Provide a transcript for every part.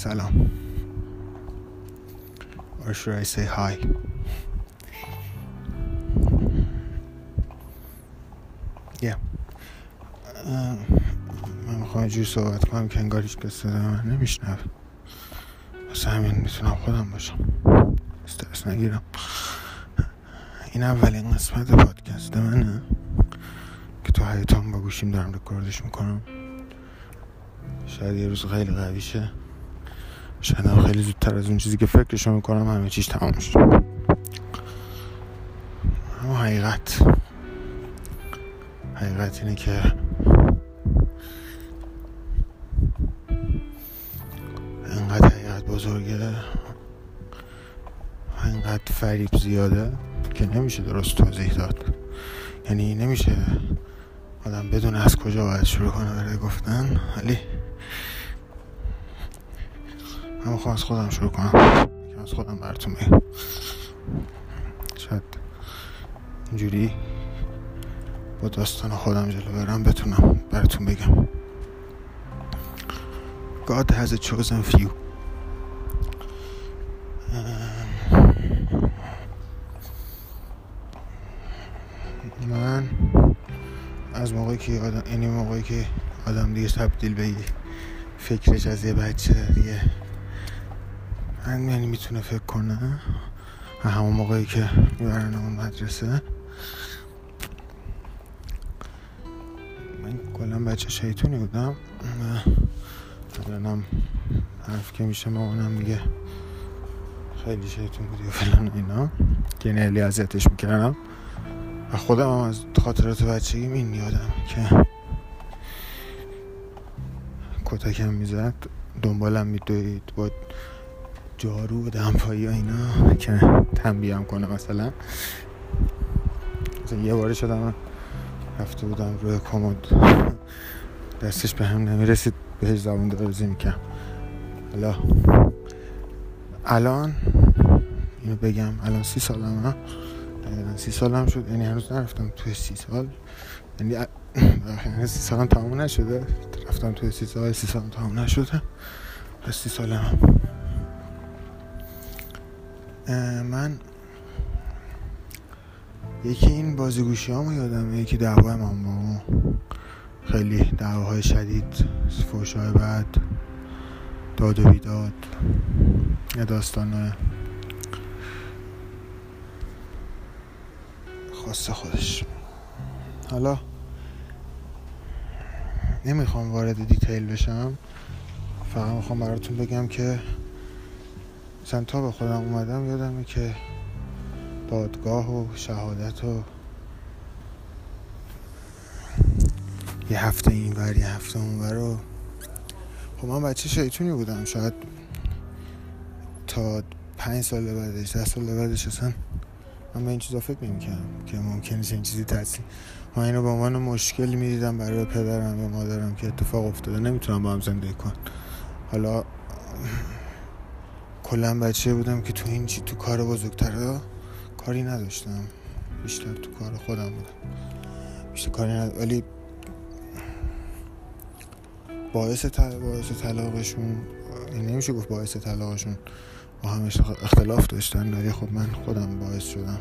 سلام. Or should I say hi? Yeah. من می‌خوام جور صحبت کنم که انگار هیچ کس من نمیشنو واسه همین می‌تونم خودم باشم. استرس نگیرم. این اولین قسمت پادکست منه که تو حیاتم با گوشیم دارم رکوردش می‌کنم. شاید یه روز خیلی قوی شه. هم خیلی زودتر از اون چیزی که فکرشو می‌کنم همه چیش تمام شد اما حقیقت حقیقت اینه که انقدر حقیقت بزرگه انقدر فریب زیاده که نمیشه درست توضیح داد. یعنی نمیشه آدم بدون از کجا باید شروع کنه برای گفتن ولی من می‌خوام از خودم شروع کنم. که از خودم براتون بگم. شاید اینجوری با داستان خودم جلو برم بتونم براتون بگم. God has a chosen few. من از موقعی که آدم اینی موقعی که آدم دیگه تبدیل به فکرش از یه بچه دیگه من یعنی می‌تونه فکر کنه. همون موقعی که می‌برن اون مدرسه. من کلا بچه شیطونی بودم. الانم حرف که میشه مامانم میگه. خیلی شیطون بودی و فلان اینا. که خیلی اذیتش می‌کردم. و خودم از خاطرات بچگی این یادم که کتکم می‌زد. دنبالم میدوید. با جارو و دمپایی و اینا که تنبیهم کنه مثلا. مثلا یه باره شدم رفته بودم روی کمد. دستش به هم نمی‌رسید بهش زبون درازی می‌کنم حالا الان اینو بگم الان سی سالم هم سی سالم شد. یعنی هنوز نرفتم توی سی سال. یعنی سی سالم تمام نشده. رفتم توی سی سال سی سالم تمام نشده. پس سی سالم من یکی این بازیگوشی هامو یادم یکی دعوای من با خیلی دعواهای شدید فوشای بعد داد و بیداد یه داستان خاص خودش. حالا نمی‌خوام وارد دیتیل بشم. فقط می‌خوام براتون بگم که مثلا تا به خودم اومدم یادمه که دادگاه و شهادت و یه هفته این ور یه هفته اون ور و خب من بچه شیطونی بودم. شاید تا پنج سال بعدش ده سال بعدش اصلا من به این چیزا فکر نمی‌کنم که ممکنه این چیزی تاثیر من اینو به عنوان مشکلی می‌دیدم برای پدرم یا مادرم که اتفاق افتاده. نمی‌تونم با هم زندگی کنم. حالا کلا بچه بودم که تو این چی تو کار بزرگتر کاری نداشتم. بیشتر تو کار خودم بودم. بیشتر کاری نداشتم. ولی باعث تل... باعث طلاقشون یعنی نمیشه گفت باعث طلاقشون. با همش اختلاف داشتن ولی خب من خودم باعث شدم.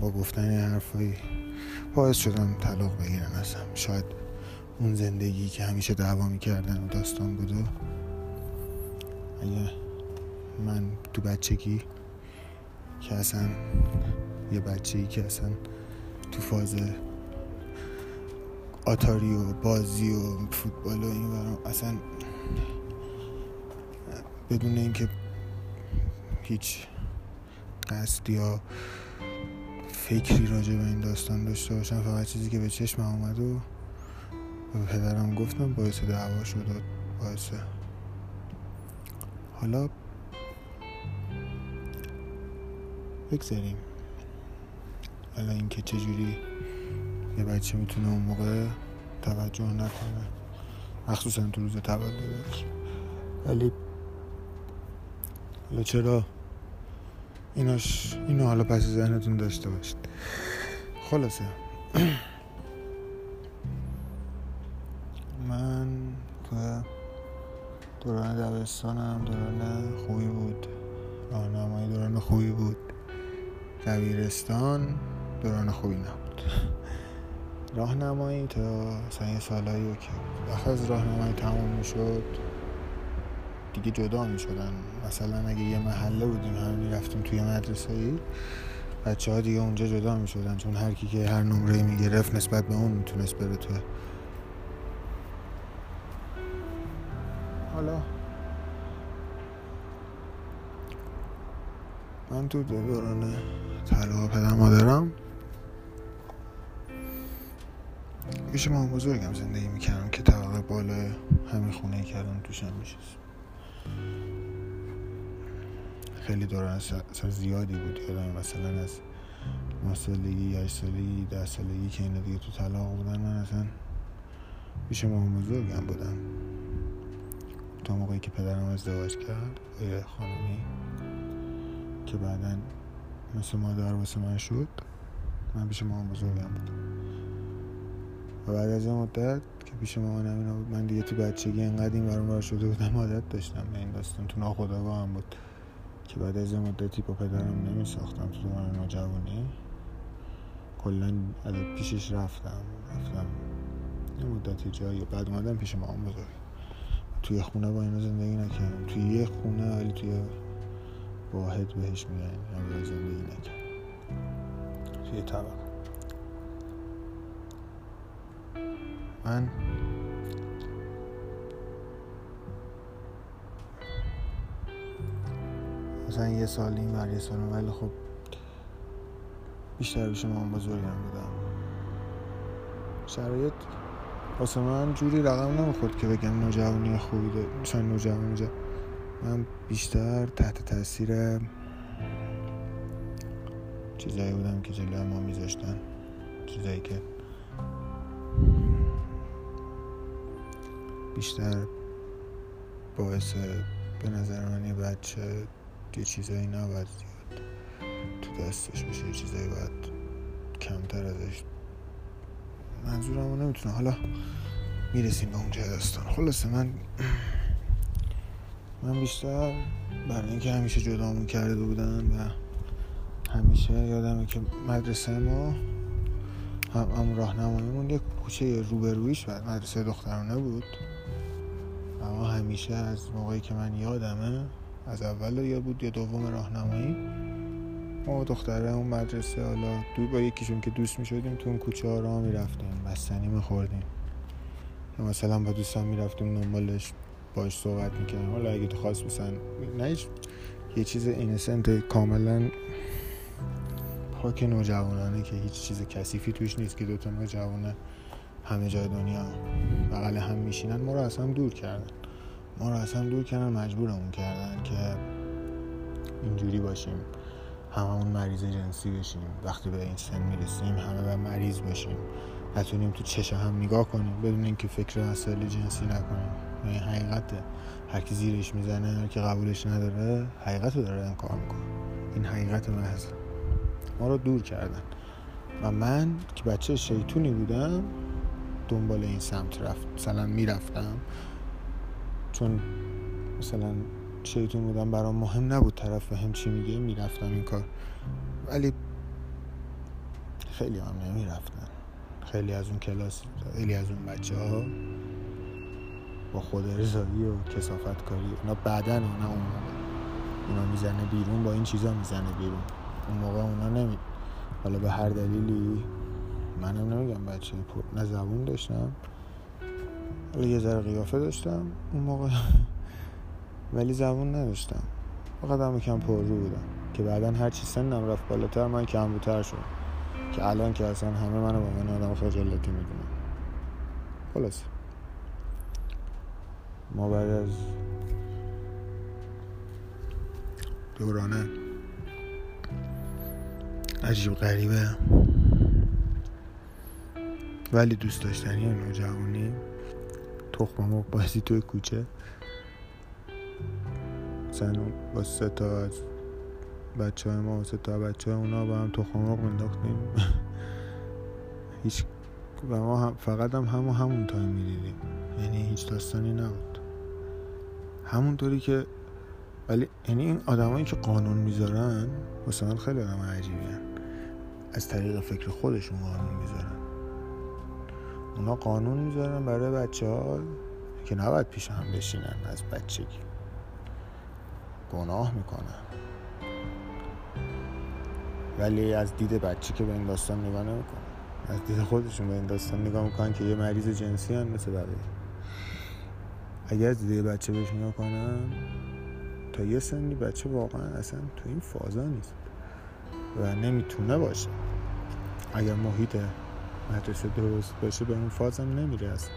با گفتن حرفایی باعث شدم طلاق بگیرن ازم شاید اون زندگی که همیشه دعوا می‌کردن و داستان بوده اگه من تو بچگی که اصلا یه بچه که اصلا تو فاز آتاری و بازی و فوتبال و این برام اصلا بدون اینکه هیچ قصد یا فکری راجع به این داستان داشته باشم فقط چیزی که به چشم آمد و به پدرم گفتم باعث دعوا شد و باعث حالا بگذاریم. حالا اینکه چجوری یه بچه می‌تونه اون موقع توجه نکنه. مخصوصا تو روز تولدش ولی حالا چرا ایناش اینو حالا پس ذهنتون داشته باشید. خلاصه. دوران دبستانم دوران خوبی بود. راهنمایی دوران خوبی بود. دبیرستان دوران خوبی نبود. راهنمایی تا یه سالایی که وقت از راهنمایی تموم می‌شد دیگه جدا می‌شدن. مثلا اگه یه محله بودیم همه می‌رفتیم توی مدرسه ای بچه ها دیگه اونجا جدا می‌شدن. چون هر کی که هر نمره می‌گرفت نسبت به اون می‌تونست بره توی. حالا من تو دوران طلاق پدر مادرم پیش ما بزرگم زندگی می‌کردم که طبقه بالا همین خونه کردم توشم میشست. خیلی دوران زیادی بود یادم مثلا از ما سالگی هشت سالگی ده سالگی که اینا دیگه تو طلاق بودن من اصلا پیش ما بزرگم بودم. تا موقعی که پدرم ازدواج کرد خانمی که بعدا مثل مادر واسه من شد من پیش مامان بزرگم بودم. و بعد از این مدت که پیش مامان اینا بود من دیگه تو بچگی انقدر این برون شده بودم عادت داشتم. به این داستان تو ناخداگاه هم بود که بعد از این مدتی با پدرم نمی ساختم تو دوران نوجوانی کلا از پیشش رفتم رفتم یه مدتی جایی. بعد اومدم پیش مامان بزرگ. توی خونه با اینا زندگی نکردم. توی یه خونه ولی توی واحد بهش میگن هم زندگی نکردم توی طبقه من مثلا یه سال این بر یه سال ولی خب بیشتر پیش مامان بزرگم بودم. شرایط واسه من جوری رقم نمی‌خورد که بگم نوجوانی خوبی ده مثلا نوجوانی. من بیشتر تحت تاثیر چیزایی بودم که جلوی ما میذاشتن. چیزایی که بیشتر باعث به نظر من یه بچه یه چیزایی نباید زیاد تو دستش بشه یه چیزایی باید کمتر ازش. منظورم نمی‌تونه حالا می‌رسیم به اونجا داستان. خلاصه من من بیشتر برای اینکه همیشه جدامون کرده بودن و همیشه یادمه که مدرسه ما هم, هم راهنماییمون یه کوچه روبرویش بعد مدرسه دخترانه بود. اما همیشه از موقعی که من یادمه از اول یا بود یا دوم راهنمایی ما دختره اون مدرسه حالا دو با یکیشون که دوست می شدیم تو اون کوچه ها راه می رفتیم بستنی می خوردیم یا مثلا با دوستان می رفتیم دنبالش. باش صحبت می کردیم حالا اگه تو خواست بسن نه یه چیز اینسنت کاملا پاک نوجوانانه که هیچ چیز کثیفی توش نیست که دوتا نوجوانه همه جای دنیا بغل هم میشینن. ما رو از هم دور کردن. ما رو از هم دور کردن مجبورمون کردن که اینجوری باشیم. هممون مریض جنسی بشیم. وقتی به این سن می‌رسیم همه به مریض باشیم نتونیم تو چش هم نگاه کنیم. بدون اینکه فکر مسائل جنسی نکنیم. این حقیقته هر کی زیرش می‌زنه هر کی قبولش نداره حقیقت رو داره انکار می‌کنه. این حقیقت محض. ما رو دور کردن. و من که بچه شیطونی بودم دنبال این سمت رفت مثلا می‌رفتم. چون مثلا شیطون بودم برام مهم نبود طرف هم چی میگه می‌رفتم این کار. ولی خیلی هم نمی‌رفتن. خیلی از اون کلاس خیلی از اون بچه ها با خود رضایی و کسافت کاری اونا بعدن اونا اون موقع. اونا می‌زنه بیرون با این چیزا می‌زنه بیرون. اون موقع اونا نمی حالا به هر دلیلی منم نمیگم بچه نه زبون داشتم یه ذره قیافه داشتم اون موقع. ولی زبون نداشتم. هم کم پر رو بودم. که بعدا هر چی سنم رفت بالاتر من کم بوتر شد که الان که اصلا همه منو با من آدم خجالتی می‌دونم خلاص ما بعد از دورانه عجیب غریبه. ولی دوست داشتنی نوجوانی. تخم مرغ بازی توی کوچه. مثلا با سه تا از بچه های ما و سه تا بچه های اونا با هم تخم مرغ منداختیم هیچ و ما هم فقط هم همون همون تایم می‌دیدیم. یعنی هیچ داستانی نبود. همونطوری که ولی یعنی این آدمایی که قانون می‌ذارن واسه خیلی آدم عجیبی از طریق فکر خودشون قانون می‌ذارن. اونا قانون می‌ذارن برای بچه ها که نباید پیش هم بشینن از بچگی. گناه می‌کنن. ولی از دید بچه که به این داستان نگاه نمی‌کنن. از دید خودشون به این داستان نگاه می‌کنن که یه مریض جنسی هم مثل بقیه. اگر از دید بچه بهش نگاه کنن تا یه سنی بچه واقعا اصلا تو این فازا نیست و نمی‌تونه باشه. اگر محیط مدرسه درست باشه به اون فازم نمیره اصلا.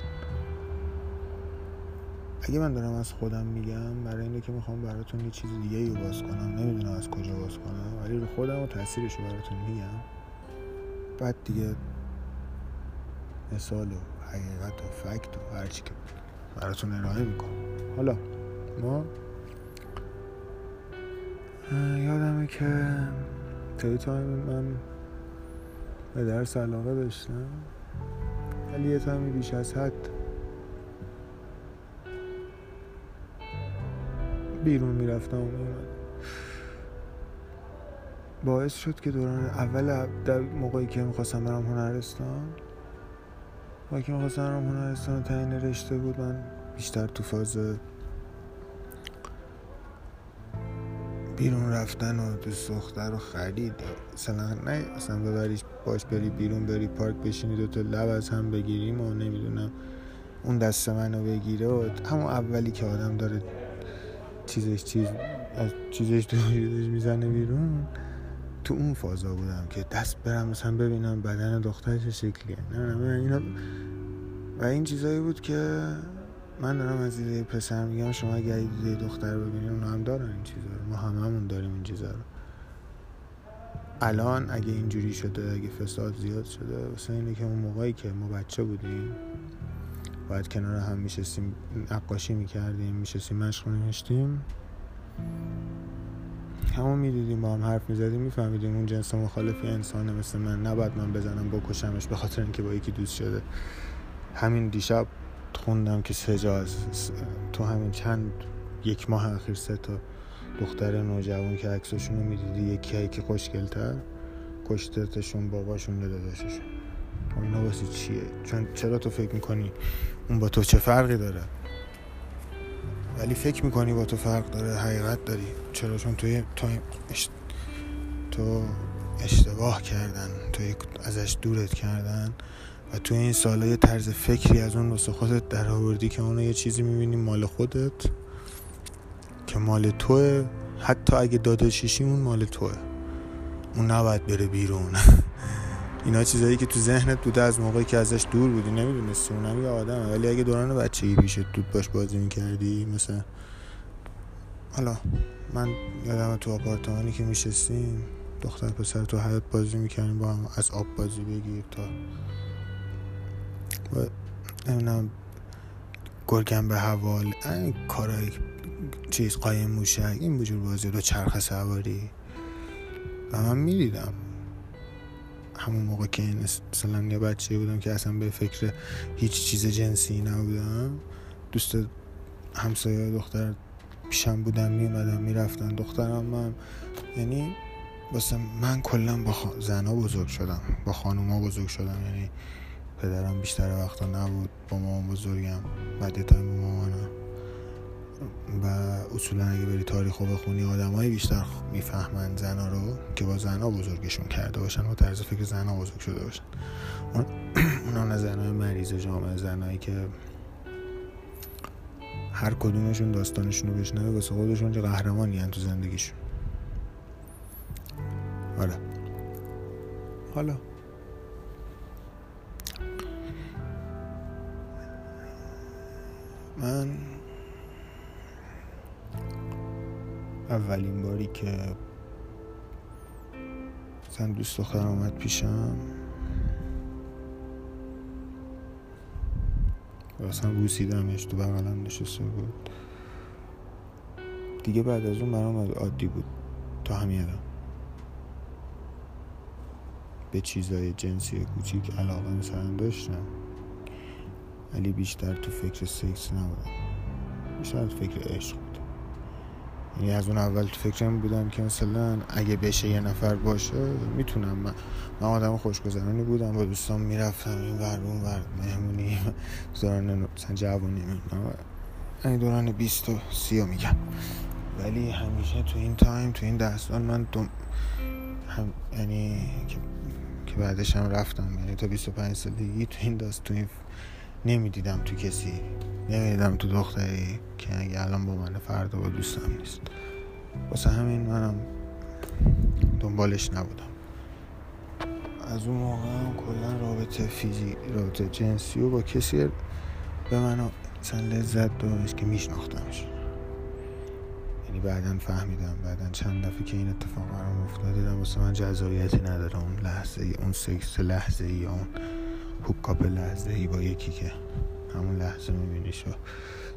اگه من دارم از خودم میگم برای اینه که می‌خوام براتون یه چیز دیگه رو باز کنم. نمی‌دونم از کجا باز کنم ولی رو خودم و تاثیرش رو براتون میگم. بعد دیگه مثال و حقیقت و فکت و هرچی که براتون ارائه می‌کنم. حالا ما یادمه که تا تایم من به درس علاقه داشتم. ولی یه تایمی بیش از حد بیرون می‌رفتم و باعث شد که دوران اول در موقعی که می‌خواستم برم هنرستان موقعی که می‌خواستم برم هنرستان تعیین رشته بود. من بیشتر تو فاز بیرون رفتن و دوست دختر رو خرید مثلا نه اصلا ببریش باش بری بیرون بری پارک بشینی دوتا لب از هم بگیریم و نمی‌دونم اون دست منو بگیره و همون اولی که آدم داره چیزش چیز از چیزش تو می‌زنه بیرون. تو اون فازا بودم که دست برم مثلا ببینم بدن دخترش شکلیه. نه نه اینا و این چیزایی بود که من دارم از دیده پسر میگم شما اگر دیده دختر ببینید اونا هم دارن این چیزا رو. ما هممون داریم این چیزا رو. الان اگه اینجوری شده اگه فساد زیاد شده واسه اینه که اون موقعی که ما بچه بودیم باید کنار هم میشستیم نقاشی می‌کردیم میشستیم مشق میشتیم همون می‌دیدیم با هم حرف می‌زدیم میفهمیدیم اون جنس مخالفی انسانه مثل من. نباید من بزنم بکشمش به خاطر اینکه با یکی دوست شده. همین دیشب خوندم که سه تو همین چند یک ماه اخیر سه تا دختر نوجوان که عکسشون رو می‌دیدی یکی که خوشگلتر کشتتشون باباشون یا داداششون. خب اینا واسه چیه؟ چون چرا تو فکر می‌کنی اون با تو چه فرقی داره؟ ولی فکر می‌کنی با تو فرق داره؟ حقیقت داری. چرا چون توی تو تو اشتباه کردن. تو ازش دورت کردن. و تو این سالا یه طرز فکری از اون واسه خودت در آوردی که اونو یه چیزی می‌بینی مال خودت که مال توه. حتی اگه داداشیشی اون مال توه. اون نباید بره بیرون. اینا چیزایی که تو ذهنت بوده از موقعی که ازش دور بودی نمی‌دونستی. اونم یه آدمه. ولی اگه دوران بچگی پیشت دود باش بازی می‌کردی مثلا حالا من یادم تو آپارتمانی که میشستیم دختر پسر تو حیات بازی می‌کردیم با هم از آب بازی بگیر تا و نمی‌دونم گرگم به حوال این کارای چیز قایم موشک این بجور بازی رو چرخ سواری. و من می‌دیدم. همون موقع که این مثلا یه بچه بودم که اصلا به فکر هیچ چیز جنسی نبودم دوست همسایه دختر پیشم بودم میومدم می‌رفتن. دخترم من یعنی واسه من کلا با خ... زنا بزرگ شدم با خانوما بزرگ شدم. یعنی پدرم بیشتر وقتا نبود با مامان بزرگم بعد تایم با مامانم. اصولا اگه بری تاریخ رو بخونی آدمایی بیشتر می‌فهمن زنا رو که با زنا بزرگشون کرده باشن و طرز فکر زنا بزرگ شده باشن. اون اونا زنای مریض جامعه زنایی که هر کدومشون داستانشون رو بشنوه واسه خودشون چه قهرمانی تو زندگیشون. آره. حالا. من اولین باری که زن دوست دختر اومد پیشم. و اصلا بوسیدمش تو بغلم نشسته بود. دیگه بعد از اون برام عادی بود. تا همین به چیزای جنسی کوچیک علاقه مثلا داشتم. ولی بیشتر تو فکر سکس نبودم. بیشتر از فکر عشق یعنی از اون اول تو فکرم بودم که مثلا اگه بشه یه نفر باشه می‌تونم. من, من آدم خوشگذرانی بودم با دوستان می‌رفتم این ور اون ور مهمونی دوران مثلا جوانی این دوران 20 و 30 میگم. ولی همیشه تو این time تو این سال من دوم هم یعنی که, که بعدش هم رفتم. یعنی تا 25 سالگی تو این داست تو این نمی‌دیدم تو کسی نمی‌دیدم تو دختری که اگه الان با من فردا با دوستم نیست. واسه همین منم دنبالش نبودم. از اون موقع هم کلا رابطه فیزی رابطه جنسی و با کسی به من مثلا لذت داشت که میشناختمش. یعنی بعدا فهمیدم بعدا چند دفعه که این اتفاق برام افتاد دیدم واسه من جذابیتی نداره اون لحظه اون سکس لحظه ای اون هوکاپ لحظه ای با یکی که همون لحظه میبینیش و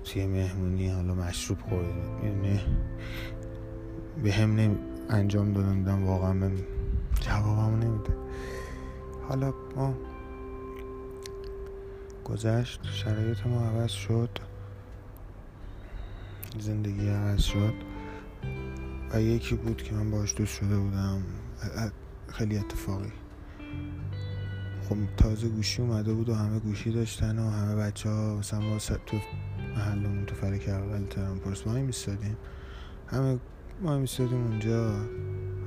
توی مهمونی حالا مشروب خوردی. می‌دونی؟ به هم نمی... انجام دادم واقعا من جوابمو نمیده. حالا ما گذشت شرایط ما عوض شد. زندگی عوض شد. و یکی بود که من باش دوست شده بودم. خیلی اتفاقی. خب تازه گوشی اومده بود و همه گوشی داشتن و همه بچه ها مثلا ما تو محلمون تو فلک اول پرس ما میستادیم همه ما میستادیم اونجا.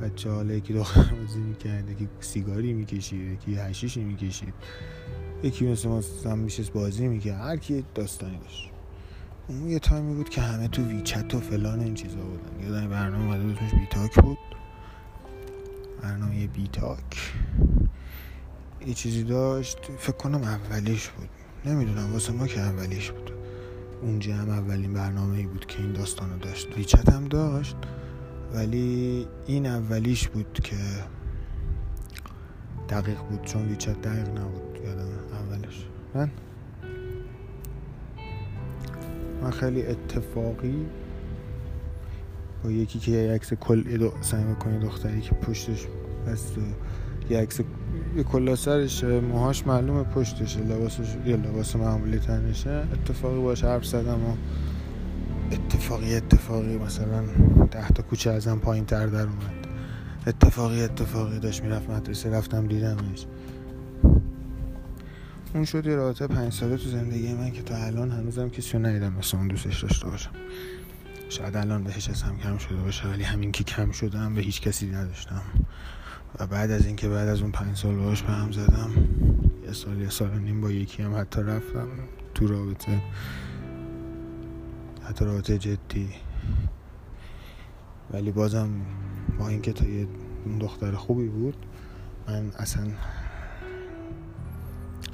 بچه ها یکی دختر بازی می‌کرد یکی سیگاری می‌کشید یکی هشیشی می‌کشید. یکی مثل ما هم میشست بازی می‌کرد. هر کی داستانی داشت. اون یه تایمی بود که همه تو ویچت و فلان این چیزا بودن. یادم برنامه اومده بود بیتاک بود. برنامه بیتاک. یه چیزی داشت فکر کنم اولیش بود. نمی‌دونم واسه ما که اولیش بود. اونجا هم اولین برنامه ای بود که این داستانو داشت. ویچت هم داشت ولی این اولیش بود که دقیق بود چون ویچت دقیق نبود یادم اولش من؟ من خیلی اتفاقی با یکی که یه عکس کل دو سعی می‌کنه دختری که پشتش هست یه عکس یه کلا سرش موهاش معلومه پشتشه لباسش یه لباس معمولی تنشه. اتفاقی باش حرف زدم و اتفاقی اتفاقی مثلا ده تا کوچه ازم پایین تر در اومد. اتفاقی اتفاقی داشت می‌رفت مدرسه رفتم دیدمش. اون شد یه رابطه پنج ساله تو زندگی من که تا الان هنوزم کسی رو ندیدم مثل اون دوستش داشته باشم. شاید الان بهش هم کم شده باشه ولی همین که کم شدم به هیچ کسی نداشتم. و بعد از اینکه بعد از اون پنج سال باش به هم زدم یه سال یه سال نیم با یکی هم حتی رفتم تو رابطه. حتی رابطه جدی. ولی بازم با اینکه تا یه دختر خوبی بود من اصلا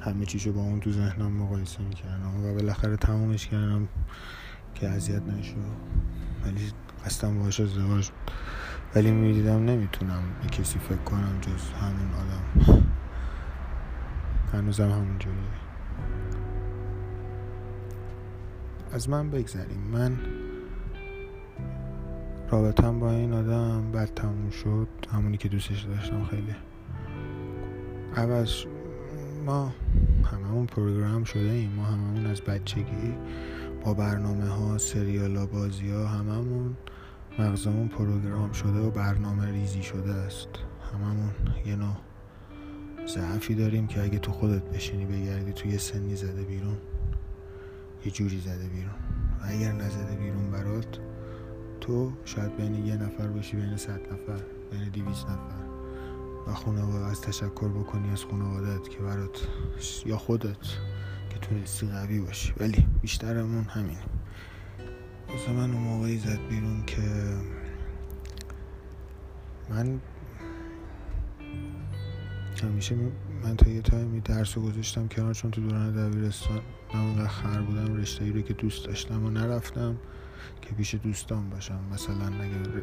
همه چیشو با اون تو ذهنم مقایسه می‌کردم و بالاخره تمومش کردم که اذیت نشو. ولی قصدم باش ازدواج ولی می‌دیدم نمی‌تونم به کسی فکر کنم جز همون آدم. هنوزم همون جوری از من بگذریم. من رابطم با این آدم بد تموم شد. همونی که دوستش داشتم خیلی. عوض ما هممون program شده ایم ما هممون از بچگی با برنامه ها سریال ها بازی ها هممون مغزمون program شده و برنامه ریزی شده است. هممون یه نوع ضعفی داریم که اگه تو خودت بشینی بگردی تو یه سنی زده بیرون یه جوری زده بیرون. و اگر نزده بیرون برات تو شاید بین یه نفر باشی بین صد نفر بین دویست نفر. و خانواده از تشکر بکنی از خانوادت که برات یا خودت که تونستی قوی باشی. ولی بیشترمون همین واسه من اون موقعی زد بیرون که من همیشه من تا یه تایمی درس رو گذاشتم کنار چون تو دوران دبیرستان من اونقدر خر بودم رشته رو که دوست داشتم و نرفتم که پیش دوستان باشم. مثلا اگه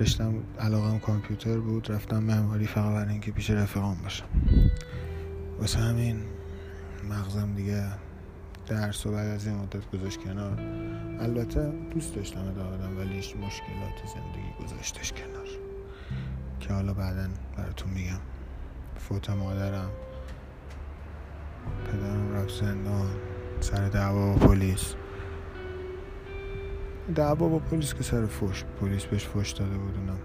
رشتم علاقم کامپیوتر بود رفتم معماری فقط برای اینکه پیش رفقام باشم. واسه همین مغزم دیگه درس و بعد از این مدت گذاشت کنار. البته دوست داشتم ادامه ولی مشکلات زندگی گذاشتش کنار. که حالا بعدا براتون میگم. فوت مادرم پدرم رفت زندان سر دعوا و پلیس. دعوا با پلیس که سر فوش پلیس بهش فوش داده بود اونم.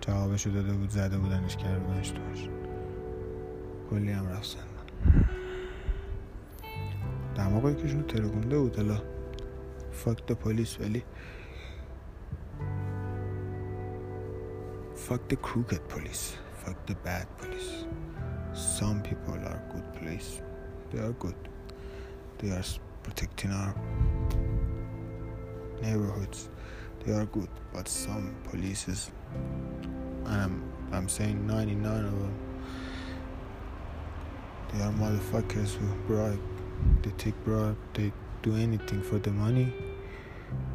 جوابشو داده بود زده بودنش کرده بودنش کلی هم رفت دماغ یکیشون ترگونده بود الا فاک پلیس ولی fuck the crooked police fuck the bad police some people are good police they are good they are protecting our neighborhoods they are good but some polices and I'm, I'm saying 99 of them they are motherfuckers who bribe they take bribe they do anything for the money.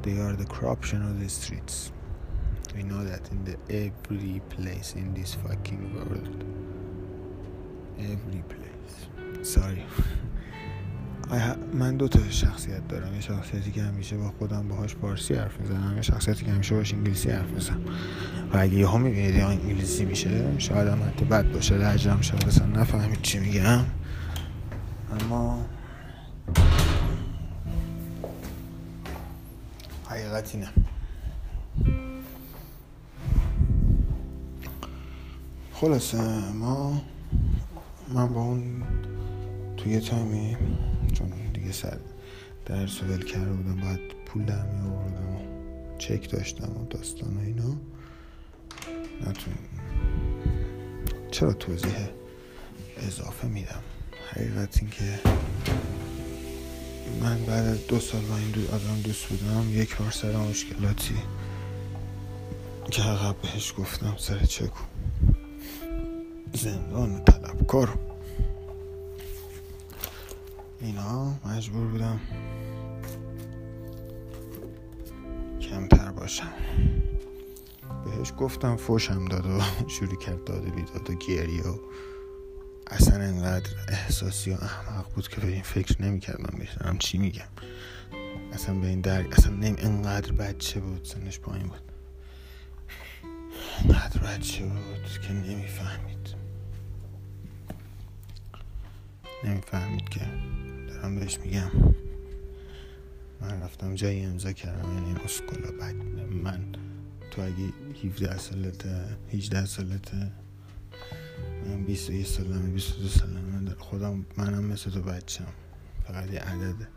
They are the corruption of the streets. We know that in the every place in this fucking world. Every place. Sorry. من دو تا شخصیت دارم. یه شخصیتی که همیشه با خودم باهاش فارسی حرف می‌زنم. یه شخصیتی که همیشه باش انگلیسی حرف می‌زنم. و اگه یه می‌بینید یا انگلیسی میشه شاید هم حتی بد باشه. لحجم شاید اصلا نفهمید چی میگم. اما حقیقتی نه خلاصه ما من با اون توی تایمی چون دیگه سر درس ول کرده بودم باید پول در می آوردم و چک داشتم و داستان و اینا. نتون چرا توضیح اضافه میدم؟ حقیقت این که من بعد از دو سال با این دو آدم دوست بودم یک بار سر مشکلاتی که عقب بهش گفتم سر چکو. زندان طلبکار. اینا مجبور بودم کمتر باشم. بهش گفتم فوشم داد و شروع کرد داده بیداد و گریه و اصلا انقدر احساسی و احمق بود که به این فکر نمی‌کردم بشنم. چی میگم؟ اصلا به این درک اصلا نمی انقدر بچه بود سنش پایین بود. انقدر بچه بود که نمی‌فهمید. نمی‌فهمید که دارم بهش میگم. من رفتم جایی امضا کردم یعنی اسکولا بعد من تو اگه 17 سالت 18 سالت من 21 سالمه 22 سالمه. خودم منم مثل تو بچم فقط یه عدده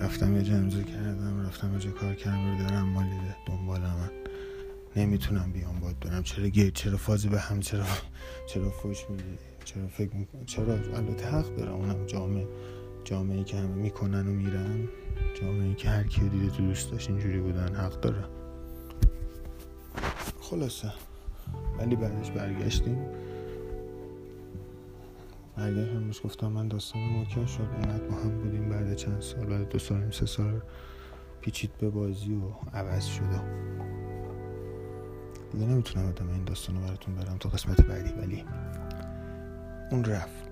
رفتم یه جا کردم رفتم یه کار کردم رو دارم مالیده دنبال من. نمی‌تونم بیام باد برم. چرا گیر چرا فازی به هم چرا چرا فوش میدی؟ چرا فکر میکن چرا البته حق دارم اونم جامعه جامعه که همه می‌کنن و میرن. جامعه که هر کیو دیده تو دوست داشت اینجوری بودن حق داره خلاصه. ولی بعدش برگشتیم. برگشتم بهش گفتم من داستان موکل شد اونت با هم بودیم بعد چند سال بعد دو سال سه سال پیچید به بازی و عوض شده دیگه نمی‌تونم آدم این داستان رو براتون برم تا قسمت بعدی ولی اون رفت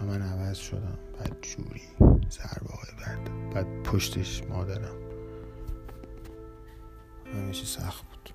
و من عوض شدم. بعد جوری ضربه های بعد بعد پشتش مادرم. همیشه سخت بود.